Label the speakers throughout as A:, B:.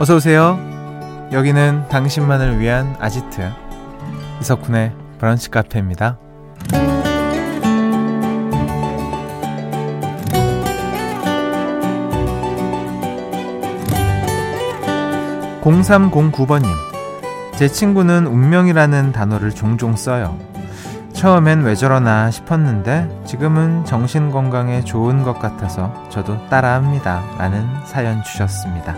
A: 어서 오세요. 여기는 당신만을 위한 아지트 이석훈의 브런치 카페입니다. 0309번님. 제 친구는 운명이라는 단어를 종종 써요. 처음엔 왜 저러나 싶었는데 지금은 정신 건강에 좋은 것 같아서 저도 따라합니다. 라는 사연 주셨습니다.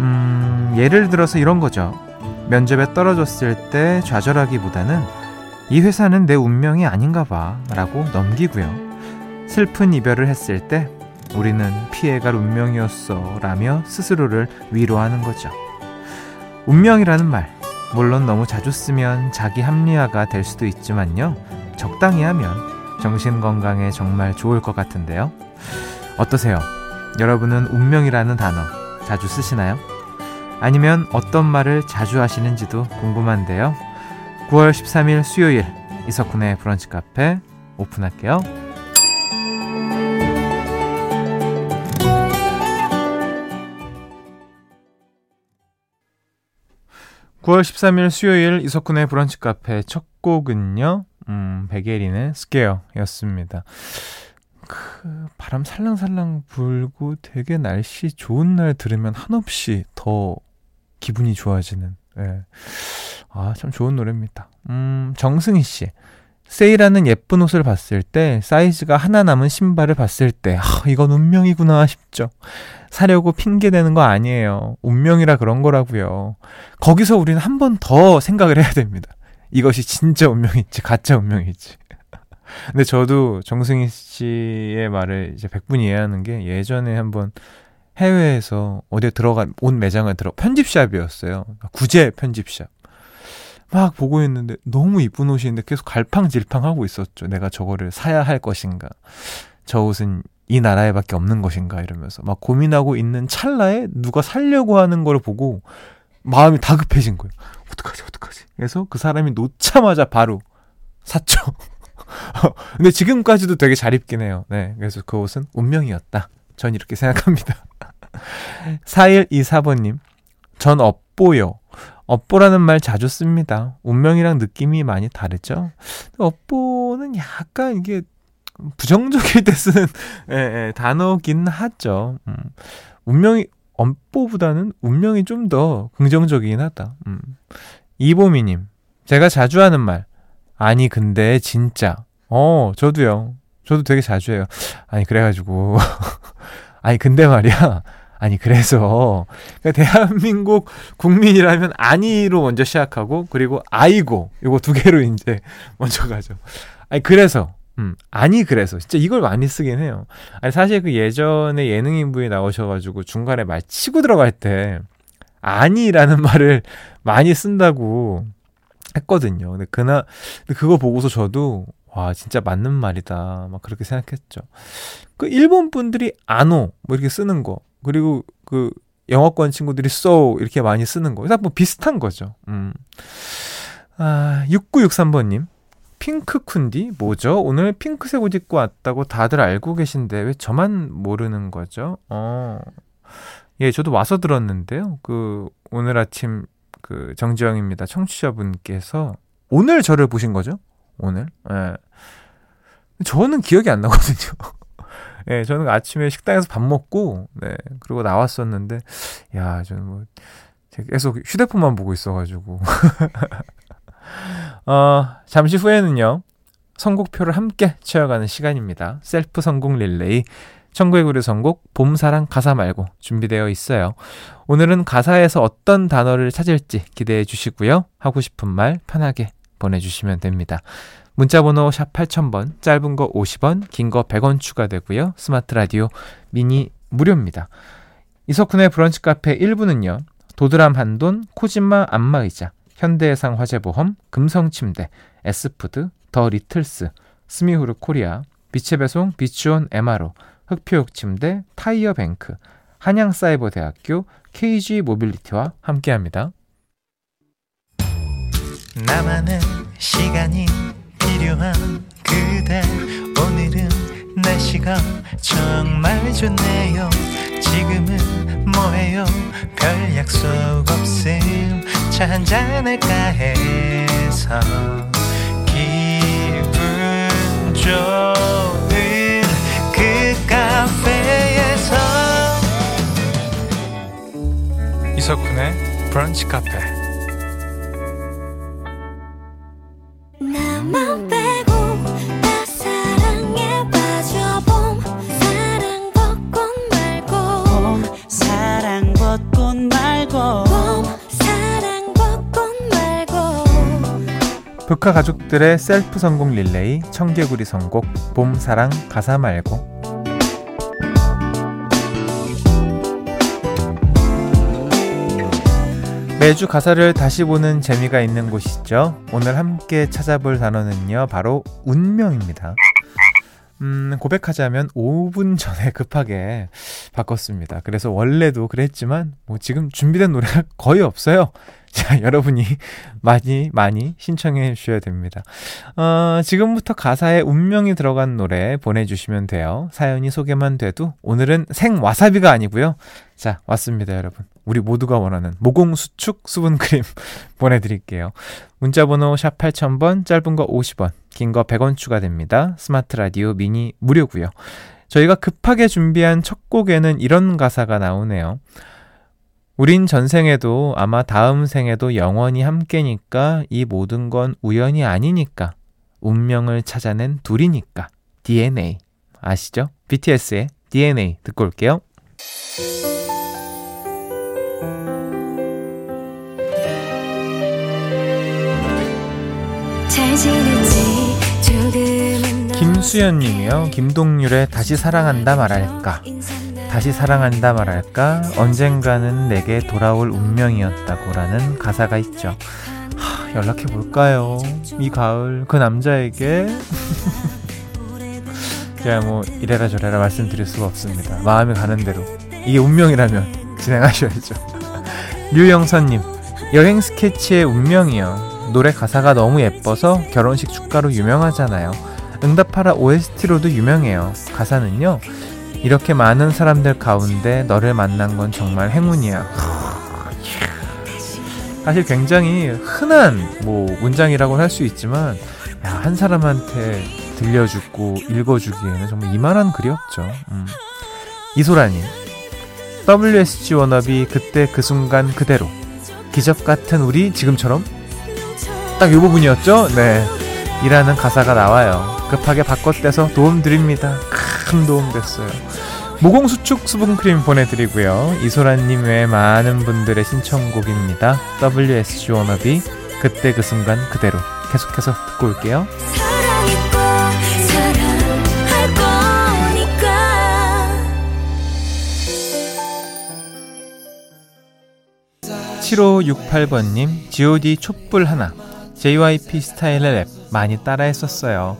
A: 음, 예를 들어서 이런 거죠. 면접에 떨어졌을 때 좌절하기보다는 이 회사는 내 운명이 아닌가 봐 라고 넘기고요. 슬픈 이별을 했을 때 우리는 피해갈 운명이었어 라며 스스로를 위로하는 거죠. 운명이라는 말, 물론 너무 자주 쓰면 자기 합리화가 될 수도 있지만요. 적당히 하면 정신 건강에 정말 좋을 것 같은데요. 어떠세요? 여러분은 운명이라는 단어 자주 쓰시나요? 아니면 어떤 말을 자주 하시는지도 궁금한데요. 9월 13일 수요일 이석훈의 브런치 카페 오픈할게요. 9월 13일 수요일 이석훈의 브런치 카페 첫 곡은요. 음, 베게린의 스케어였습니다. 그 바람 살랑살랑 불고 되게 날씨 좋은 날 들으면 한없이 더 기분이 좋아지는. 예. 아, 참 좋은 노래입니다. 음, 정승희 씨. 세일하는 예쁜 옷을 봤을 때, 사이즈가 하나 남은 신발을 봤을 때, 아, 이건 운명이구나 싶죠. 사려고 핑계 대는 거 아니에요. 운명이라 그런 거라고요. 거기서 우리는 한 번 더 생각을 해야 됩니다. 이것이 진짜 운명일지, 가짜 운명일지. 근데 저도 정승희 씨의 말을 이제 백분이 이해하는 게 예전에 한번 해외에서 어디에 들어간 옷 매장을 들어 편집샵이었어요. 구제 편집샵. 막 보고 있는데 너무 이쁜 옷인데 계속 갈팡질팡 하고 있었죠. 내가 저거를 사야 할 것인가. 저 옷은 이 나라에밖에 없는 것인가 이러면서 막 고민하고 있는 찰나에 누가 살려고 하는 걸 보고 마음이 다급해진 거예요. 어떡하지, 어떡하지. 그래서 그 사람이 놓자마자 바로 샀죠. 근데 지금까지도 되게 잘 입긴 해요. 네. 그래서 그 옷은 운명이었다. 전 이렇게 생각합니다. 4124번님, 전 업보요. 업보라는 말 자주 씁니다. 운명이랑 느낌이 많이 다르죠? 업보는 약간 이게 부정적일 때 쓰는 예, 예, 단어긴 하죠. 음. 운명이, 업보보다는 운명이 좀 더 긍정적이긴 하다. 음. 이보미님, 제가 자주 하는 말. 아니, 근데 진짜. 어, 저도요. 저도 되게 자주 해요. 아니, 그래가지고. 아니, 근데 말이야. 아니 그래서 그러니까 대한민국 국민이라면 아니로 먼저 시작하고 그리고 아이고 요거 두 개로 이제 먼저 가죠. 아니 그래서 음, 아니 그래서 진짜 이걸 많이 쓰긴 해요. 아니 사실 그 예전에 예능 인부에 나오셔가지고 중간에 말 치고 들어갈 때 아니라는 말을 많이 쓴다고 했거든요. 근데 그나 근데 그거 보고서 저도 와 진짜 맞는 말이다 막 그렇게 생각했죠. 그 일본 분들이 아노 뭐 이렇게 쓰는 거 그리고 그 영어권 친구들이 so 이렇게 많이 쓰는 거. 뭐 비슷한 거죠. 음. 아, 6963번님. 핑크 쿤디? 뭐죠? 오늘 핑크색 옷 입고 왔다고 다들 알고 계신데 왜 저만 모르는 거죠? 어. 예, 저도 와서 들었는데요. 그 오늘 아침 그 정지영입니다. 청취자분께서 오늘 저를 보신 거죠? 오늘? 예. 저는 기억이 안 나거든요. 예, 저는 아침에 식당에서 밥 먹고, 네, 그리고 나왔었는데, 야, 저는 뭐, 계속 휴대폰만 보고 있어가지고. 어, 잠시 후에는요, 선곡표를 함께 채워가는 시간입니다. 셀프 선곡 릴레이. 천국의 구리 선곡 봄사랑 가사 말고 준비되어 있어요. 오늘은 가사에서 어떤 단어를 찾을지 기대해 주시고요. 하고 싶은 말 편하게 보내주시면 됩니다. 문자번호 샵 8000번, 짧은 거 50원, 긴 거 100원 추가되고요. 스마트 라디오 미니 무료입니다. 이석훈의 브런치 카페 1부는요. 도드람 한돈, 코지마 안마의자, 현대해상 화재보험, 금성침대, 에스푸드, 더 리틀스, 스미후르 코리아, 빛의 배송, 비추온 MRO, 흙표흙침대, 타이어뱅크, 한양사이버대학교, KG 모빌리티와 함께합니다. 나만의 시간이 필요한 그대. 오늘은 날씨가 정말 좋네요. 지금은 뭐해요? 별 약속 없음. 차 한잔할까 해서 기분 좋 이석훈의 브런치 카페. 북카 가족들의 셀프 성공 릴레이 청개구리 선곡 봄 사랑 가사 말고 매주 가사를 다시 보는 재미가 있는 곳이죠. 오늘 함께 찾아볼 단어는요, 바로 운명입니다. 음, 고백하자면 5분 전에 급하게 바꿨습니다. 그래서 원래도 그랬지만, 뭐 지금 준비된 노래가 거의 없어요. 자, 여러분이 많이, 많이 신청해 주셔야 됩니다. 어, 지금부터 가사에 운명이 들어간 노래 보내주시면 돼요. 사연이 소개만 돼도 오늘은 생 와사비가 아니고요. 자, 왔습니다, 여러분. 우리 모두가 원하는 모공 수축 수분크림 보내드릴게요. 문자번호 샵 8000번, 짧은 거 50원, 긴 거 100원 추가됩니다. 스마트 라디오 미니 무료고요. 저희가 급하게 준비한 첫 곡에는 이런 가사가 나오네요. 우린 전생에도 아마 다음 생에도 영원히 함께니까 이 모든 건 우연이 아니니까 운명을 찾아낸 둘이니까 DNA 아시죠? BTS의 DNA 듣고 올게요. 김수연 님이요. 김동률의 다시 사랑한다 말할까. 다시 사랑한다 말할까 언젠가는 내게 돌아올 운명이었다고라는 가사가 있죠. 하, 연락해 볼까요? 이 가을 그 남자에게 제가 뭐 이래라 저래라 말씀드릴 수가 없습니다. 마음이 가는 대로 이게 운명이라면 진행하셔야죠. 류영선님 여행 스케치의 운명이요. 노래 가사가 너무 예뻐서 결혼식 축가로 유명하잖아요. 응답하라 OST로도 유명해요. 가사는요. 이렇게 많은 사람들 가운데 너를 만난 건 정말 행운이야. 사실 굉장히 흔한 뭐 문장이라고 할 수 있지만 야, 한 사람한테 들려주고 읽어주기에는 정말 이만한 글이 없죠. 음. 이소라님 WSG 워너비 그때 그 순간 그대로 기적 같은 우리 지금처럼 딱이 부분이었죠. 네. 이라는 가사가 나와요. 급하게 바꿔떼서 도움 드립니다. 큰 도움 됐어요. 모공수축 수분크림 보내드리고요. 이소라님 외에 많은 분들의 신청곡입니다. WSG 워너비 그때 그 순간 그대로 계속해서 듣고 올게요. 7568번님, god 촛불 하나, JYP 스타일의 랩 많이 따라 했었어요.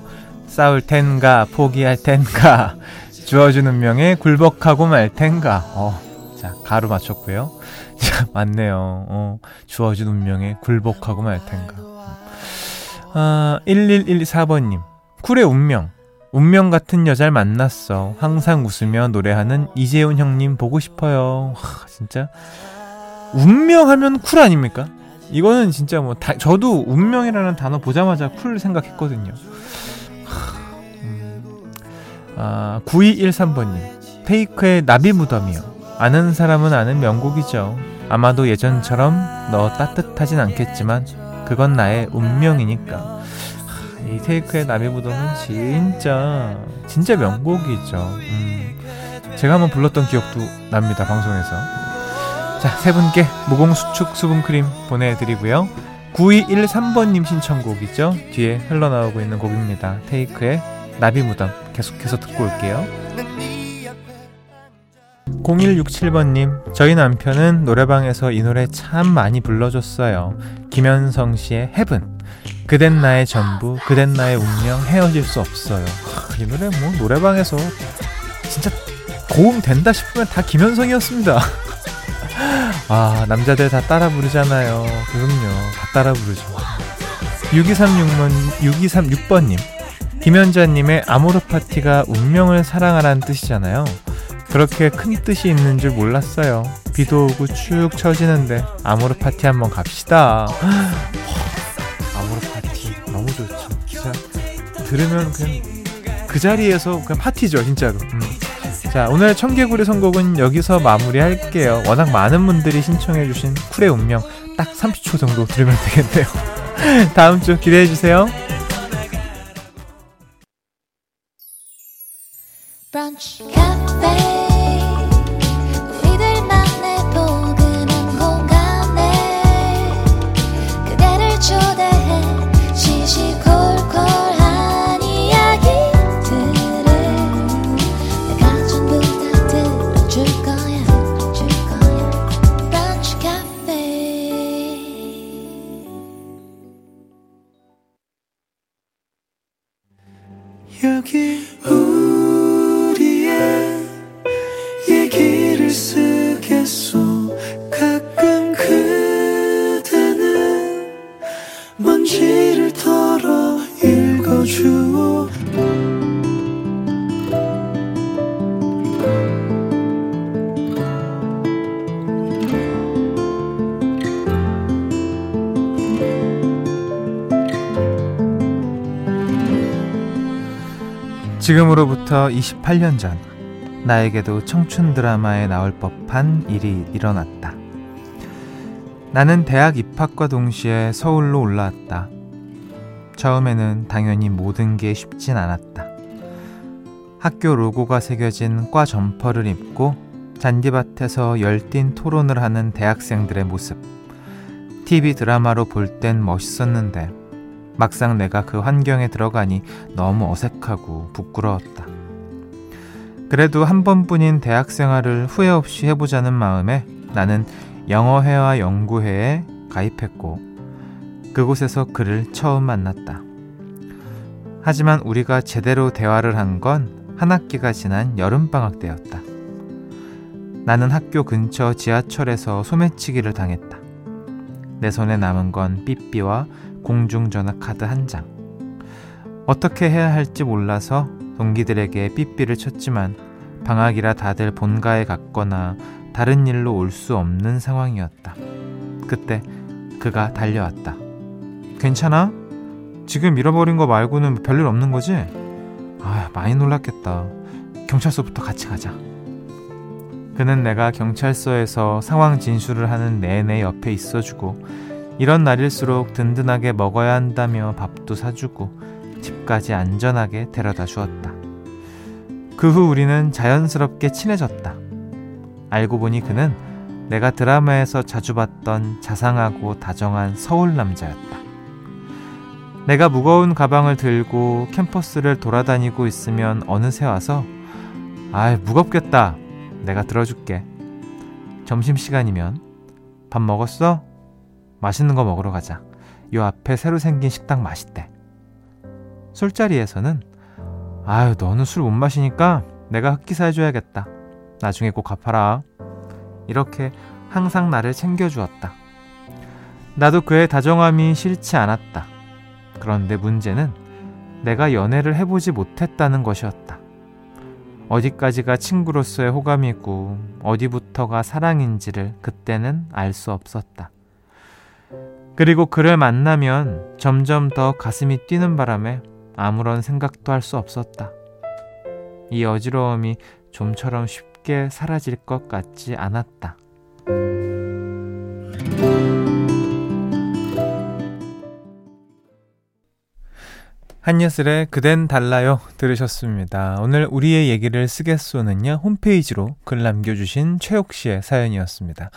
A: 싸울 텐가, 포기할 텐가, 주어주는 명에 굴복하고 말 텐가. 어, 자, 가루 맞췄고요. 자, 맞네요. 어, 주어진 운명에 굴복하고 말 텐가. 아, 1114번님. 쿨의 운명. 운명 같은 여자를 만났어. 항상 웃으며 노래하는 이재훈 형님 보고 싶어요. 하, 진짜. 운명 하면 쿨 아닙니까? 이거는 진짜 뭐, 다, 저도 운명이라는 단어 보자마자 쿨 생각했거든요. 아, 9213번님. 테이크의 나비 무덤이요. 아는 사람은 아는 명곡이죠. 아마도 예전처럼 너 따뜻하진 않겠지만 그건 나의 운명이니까. 이 테이크의 나비 무덤은 진짜 진짜 명곡이죠. 음, 제가 한번 불렀던 기억도 납니다 방송에서. 자, 세 분께 무공수축 수분크림 보내드리고요. 9213번님 신청곡이죠. 뒤에 흘러나오고 있는 곡입니다. 테이크의 나비 무덤 계속해서 듣고 올게요. 0167번님, 저희 남편은 노래방에서 이 노래 참 많이 불러줬어요. 김현성 씨의 헤븐. 그댄 나의 전부, 그댄 나의 운명, 헤어질 수 없어요. 이 노래 뭐 노래방에서 진짜 고음 된다 싶으면 다 김현성이었습니다. 아, 남자들 다 따라 부르잖아요. 그럼요. 다 따라 부르죠. 6236번, 6236번님. 김현자님의 아모르 파티가 운명을 사랑하라는 뜻이잖아요. 그렇게 큰 뜻이 있는 줄 몰랐어요. 비도 오고 축 처지는데 아모르 파티 한번 갑시다. 아모르 파티 너무 좋죠. 진짜 들으면 그냥 그 자리에서 그냥 파티죠, 진짜로. 음. 자, 오늘 청개구리 선곡은 여기서 마무리할게요. 워낙 많은 분들이 신청해주신 쿨의 운명 딱 30초 정도 들으면 되겠네요. 다음 주 기대해주세요. 브런치 지금으로부터 28년 전 나에게도 청춘 드라마에 나올 법한 일이 일어났다. 나는 대학 입학과 동시에 서울로 올라왔다. 처음에는 당연히 모든 게 쉽진 않았다. 학교 로고가 새겨진 과 점퍼를 입고 잔디밭에서 열띤 토론을 하는 대학생들의 모습. TV 드라마로 볼 땐 멋있었는데 막상 내가 그 환경에 들어가니 너무 어색하고 부끄러웠다. 그래도 한 번뿐인 대학 생활을 후회 없이 해보자는 마음에 나는 영어회화 연구회에 가입했고 그곳에서 그를 처음 만났다. 하지만 우리가 제대로 대화를 한 건 한 학기가 지난 여름방학 때였다. 나는 학교 근처 지하철에서 소매치기를 당했다. 내 손에 남은 건 삐삐와 공중전화 카드 한 장. 어떻게 해야 할지 몰라서 동기들에게 삐삐를 쳤지만 방학이라 다들 본가에 갔거나 다른 일로 올 수 없는 상황이었다. 그때 그가 달려왔다. 괜찮아? 지금 잃어버린 거 말고는 별일 없는 거지? 아, 많이 놀랐겠다. 경찰서부터 같이 가자. 그는 내가 경찰서에서 상황 진술을 하는 내내 옆에 있어주고 이런 날일수록 든든하게 먹어야 한다며 밥도 사주고 집까지 안전하게 데려다 주었다. 그 후 우리는 자연스럽게 친해졌다. 알고 보니 그는 내가 드라마에서 자주 봤던 자상하고 다정한 서울 남자였다. 내가 무거운 가방을 들고 캠퍼스를 돌아다니고 있으면 어느새 와서 아이 무겁겠다. 내가 들어줄게. 점심시간이면 밥 먹었어? 맛있는 거 먹으러 가자. 요 앞에 새로 생긴 식당 맛있대. 술자리에서는 아유 너는 술 못 마시니까 내가 흑기사 해줘야겠다. 나중에 꼭 갚아라. 이렇게 항상 나를 챙겨주었다. 나도 그의 다정함이 싫지 않았다. 그런데 문제는 내가 연애를 해보지 못했다는 것이었다. 어디까지가 친구로서의 호감이고 어디부터가 사랑인지를 그때는 알 수 없었다. 그리고 그를 만나면 점점 더 가슴이 뛰는 바람에 아무런 생각도 할 수 없었다. 이 어지러움이 좀처럼 쉽게 사라질 것 같지 않았다. 한예슬의 그댄 달라요 들으셨습니다. 오늘 우리의 얘기를 쓰겠소는요 홈페이지로 글 남겨주신 최옥 씨의 사연이었습니다.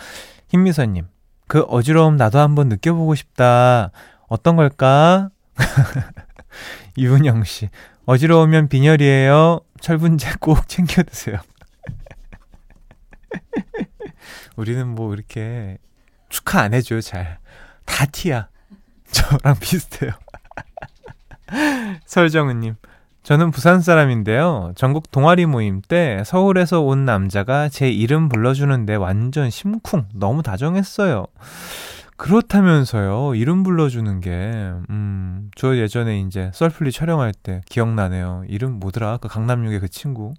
A: 김미선님 그 어지러움 나도 한번 느껴보고 싶다. 어떤 걸까? 이은영 씨. 어지러우면 빈혈이에요. 철분제 꼭 챙겨 드세요. 우리는 뭐 이렇게 축하 안 해줘요, 잘. 다 티야. 저랑 비슷해요. 설정은님. 저는 부산 사람인데요. 전국 동아리 모임 때 서울에서 온 남자가 제 이름 불러주는데 완전 심쿵. 너무 다정했어요. 그렇다면서요. 이름 불러주는 게, 음, 저 예전에 이제 썰풀리 촬영할 때 기억나네요. 이름 뭐더라? 그 강남역의 그 친구.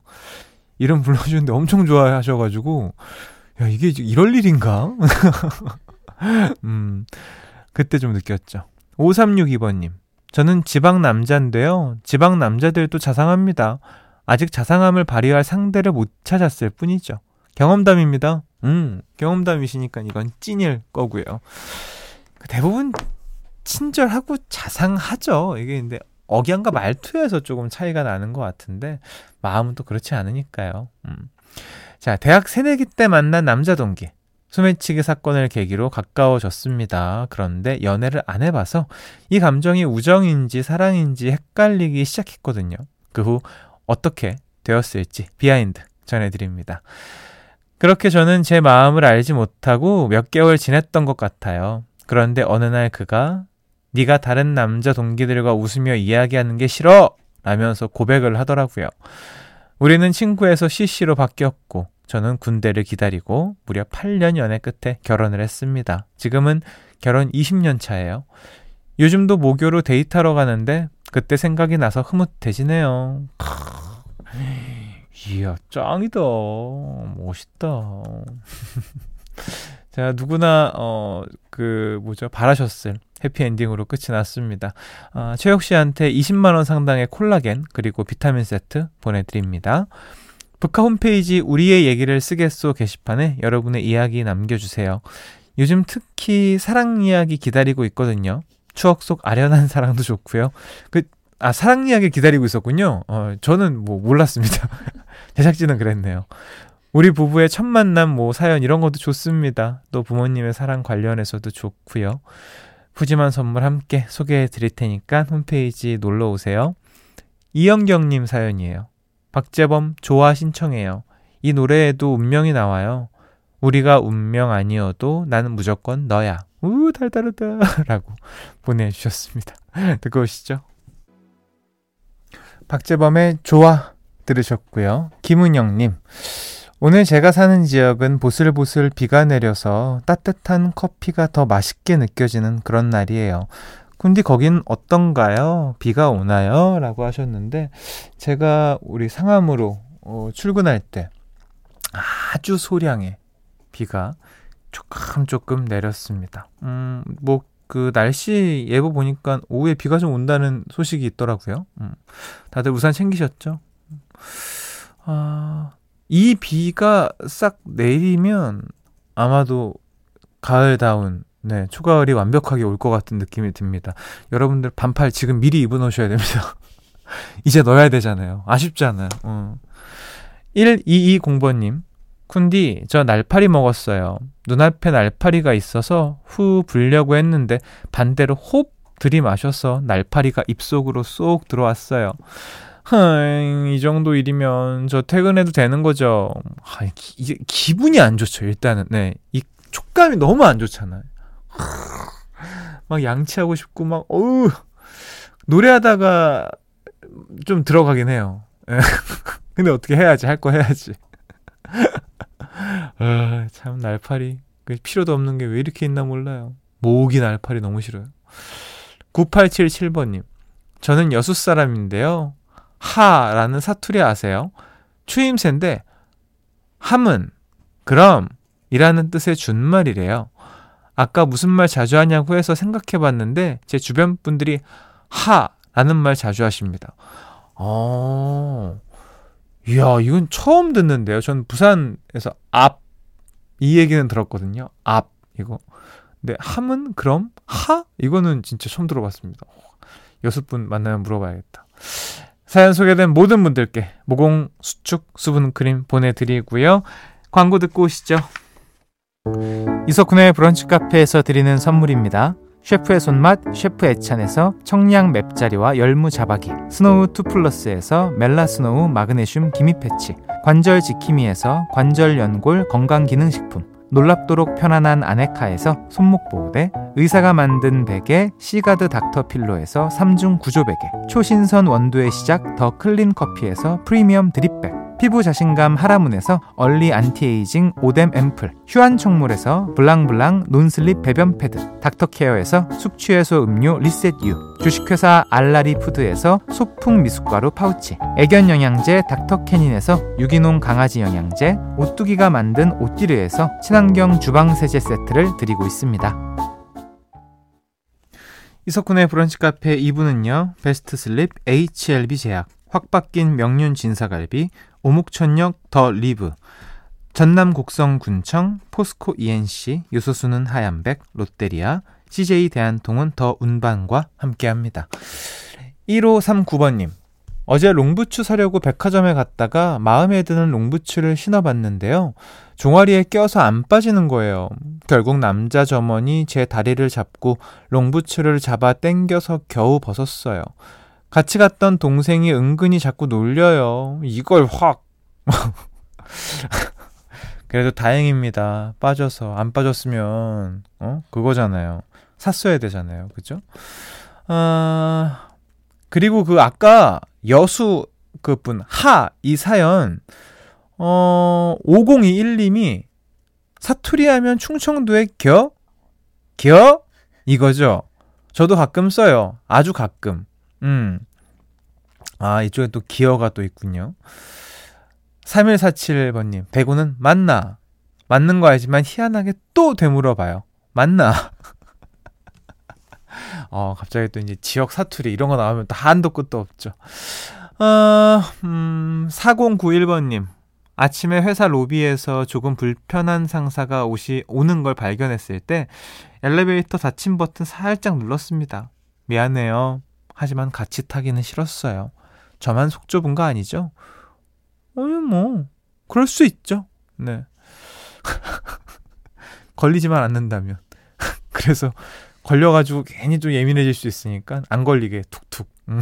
A: 이름 불러주는데 엄청 좋아하셔가지고, 야, 이게 이럴 일인가? 음, 그때 좀 느꼈죠. 5362번님. 저는 지방 남자인데요. 지방 남자들도 자상합니다. 아직 자상함을 발휘할 상대를 못 찾았을 뿐이죠. 경험담입니다. 음, 경험담이시니까 이건 찐일 거고요. 대부분 친절하고 자상하죠. 이게 근데 억양과 말투에서 조금 차이가 나는 것 같은데 마음은 또 그렇지 않으니까요. 음. 자, 대학 새내기 때 만난 남자 동기. 소매치기 사건을 계기로 가까워졌습니다. 그런데 연애를 안 해봐서 이 감정이 우정인지 사랑인지 헷갈리기 시작했거든요. 그 후 어떻게 되었을지 behind 전해드립니다. 그렇게 저는 제 마음을 알지 못하고 몇 개월 지냈던 것 같아요. 그런데 어느 날 그가 네가 다른 남자 동기들과 웃으며 이야기하는 게 싫어! 라면서 고백을 하더라고요. 우리는 친구에서 CC로 바뀌었고 저는 군대를 기다리고 무려 8년 연애 끝에 결혼을 했습니다. 지금은 결혼 20년 차예요. 요즘도 모교로 데이트하러 가는데 그때 생각이 나서 흐뭇해지네요. 이야, 짱이다. 멋있다. 자, 누구나, 어, 그, 뭐죠, 바라셨을 해피엔딩으로 끝이 났습니다. 아, 최혁 씨한테 20만원 상당의 콜라겐, 그리고 비타민 세트 보내드립니다. 북카 홈페이지 우리의 얘기를 쓰겠소 게시판에 여러분의 이야기 남겨주세요. 요즘 특히 사랑 이야기 기다리고 있거든요. 추억 속 아련한 사랑도 좋고요. 그, 아, 사랑 이야기 기다리고 있었군요. 어, 저는 뭐 몰랐습니다. 제작진은 그랬네요. 우리 부부의 첫 만남 뭐 사연 이런 것도 좋습니다. 또 부모님의 사랑 관련해서도 좋고요. 푸짐한 선물 함께 소개해 드릴 테니까 홈페이지 놀러 오세요. 이영경님 사연이에요. 박재범 좋아 신청해요. 이 노래에도 운명이 나와요. 우리가 운명 아니어도 나는 무조건 너야. 우 달달하다 라고 보내주셨습니다. 듣고 오시죠. 박재범의 좋아 들으셨고요. 김은영님 오늘 제가 사는 지역은 보슬보슬 비가 내려서 따뜻한 커피가 더 맛있게 느껴지는 그런 날이에요. 근데 거긴 어떤가요? 비가 오나요? 라고 하셨는데, 제가 우리 상암으로 어, 출근할 때 아주 소량의 비가 조금 조금 내렸습니다. 음, 뭐, 그 날씨 예보 보니까 오후에 비가 좀 온다는 소식이 있더라고요. 음, 다들 우산 챙기셨죠? 아, 이 비가 싹 내리면 아마도 가을다운 네, 초가을이 완벽하게 올 것 같은 느낌이 듭니다. 여러분들 반팔 지금 미리 입어 놓으셔야 됩니다. 이제 넣어야 되잖아요. 아쉽잖아요. 어. 1220번님, 쿤디, 저 날파리 먹었어요. 눈앞에 날파리가 있어서 후 불려고 했는데 반대로 홉 들이마셔서 날파리가 입속으로 쏙 들어왔어요. 흥, 이 정도 일이면 저 퇴근해도 되는 거죠. 아, 이게 기분이 안 좋죠, 일단은. 네. 이 촉감이 너무 안 좋잖아요. 막 양치하고 싶고 막 어우 노래하다가 좀 들어가긴 해요. 예. 근데 어떻게 해야지 할 거 해야지. 아, 참 날파리 그 필요도 없는 게 왜 이렇게 있나 몰라요. 모기 날파리 너무 싫어요. 9877번님 저는 여수 사람인데요. 하라는 사투리 아세요? 추임새인데 함은 그럼 이라는 뜻의 준말이래요. 아까 무슨 말 자주 하냐고 해서 생각해 봤는데 제 주변 분들이 하 라는 말 자주 하십니다. 어, 이야, 이건 처음 듣는데요. 전 부산에서 앞, 이 얘기는 들었거든요. 앞, 이거. 근데 함은 그럼? 하? 이거는 진짜 처음 들어봤습니다. 여섯 분 만나면 물어봐야겠다. 사연 소개된 모든 분들께 모공 수축 수분 크림 보내드리고요. 광고 듣고 오시죠. 이석훈의 브런치 카페에서 드리는 선물입니다. 셰프의 손맛 셰프 애찬에서 청량 맵자리와 열무 자박이 스노우 투 플러스에서 멜라스노우 마그네슘 기미 패치 관절 지킴이에서 관절 연골 건강기능식품 놀랍도록 편안한 아네카에서 손목 보호대 의사가 만든 베개 시가드 닥터필로에서 3중 구조 베개 초신선 원두의 시작 더 클린 커피에서 프리미엄 drip bag 피부 자신감 하라문에서 early anti-aging 오뎀 앰플 휴안 청물에서 블랑블랑 non-slip 배변 패드 닥터케어에서 숙취해소 음료 리셋유 주식회사 알라리 푸드에서 소풍 미숫가루 파우치 애견 영양제 닥터캐닌에서 유기농 강아지 영양제 오뚜기가 만든 오띠르에서 친환경 주방 세제 세트를 드리고 있습니다. 이석훈의 브런치 카페 2부는요. 베스트 슬립 HLB 제약 확 바뀐 명륜 진사갈비 오목천역 더 리브 전남 곡성군청 포스코 E&C 요소수는 하얀백 롯데리아 CJ 대한통운 더 운반과 함께합니다. 1539번님 어제 롱부츠 사려고 백화점에 갔다가 마음에 드는 롱부츠를 신어봤는데요. 종아리에 껴서 안 빠지는 거예요. 결국 남자 점원이 제 다리를 잡고 롱부츠를 잡아 당겨서 겨우 벗었어요. 같이 갔던 동생이 은근히 자꾸 놀려요. 이걸 확. 그래도 다행입니다. 빠져서. 안 빠졌으면, 어? 그거잖아요. 샀어야 되잖아요. 그죠? 아, 그리고 그 아까 여수 그분, 하, 이 사연, 어, 5021님이 사투리 하면 충청도의 겨? 겨? 이거죠. 저도 가끔 써요. 아주 가끔. 음. 아, 이쪽에 또 기어가 또 있군요. 3147번님, 배구는 맞나? 맞는 거 알지만 희한하게 또 되물어봐요. 맞나? 어, 갑자기 또 이제 지역 사투리 이런 거 나오면 또 한도 끝도 없죠. 어, 음, 4091번님. 아침에 회사 로비에서 조금 불편한 상사가 오시, 오는 걸 발견했을 때 엘리베이터 닫힌 버튼 살짝 눌렀습니다. 미안해요. 하지만 같이 타기는 싫었어요. 저만 속 좁은 거 아니죠? 어이, 뭐, 그럴 수 있죠. 네. 걸리지만 않는다면. 그래서 걸려가지고 괜히 좀 예민해질 수 있으니까 안 걸리게 툭툭. 음.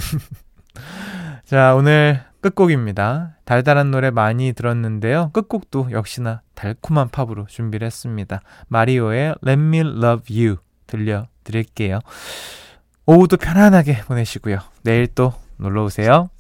A: 자, 오늘 끝곡입니다. 달달한 노래 많이 들었는데요. 끝곡도 역시나 달콤한 팝으로 준비를 했습니다. 마리오의 Let Me Love You 들려드릴게요. 오후도 편안하게 보내시고요. 내일 또 놀러 오세요.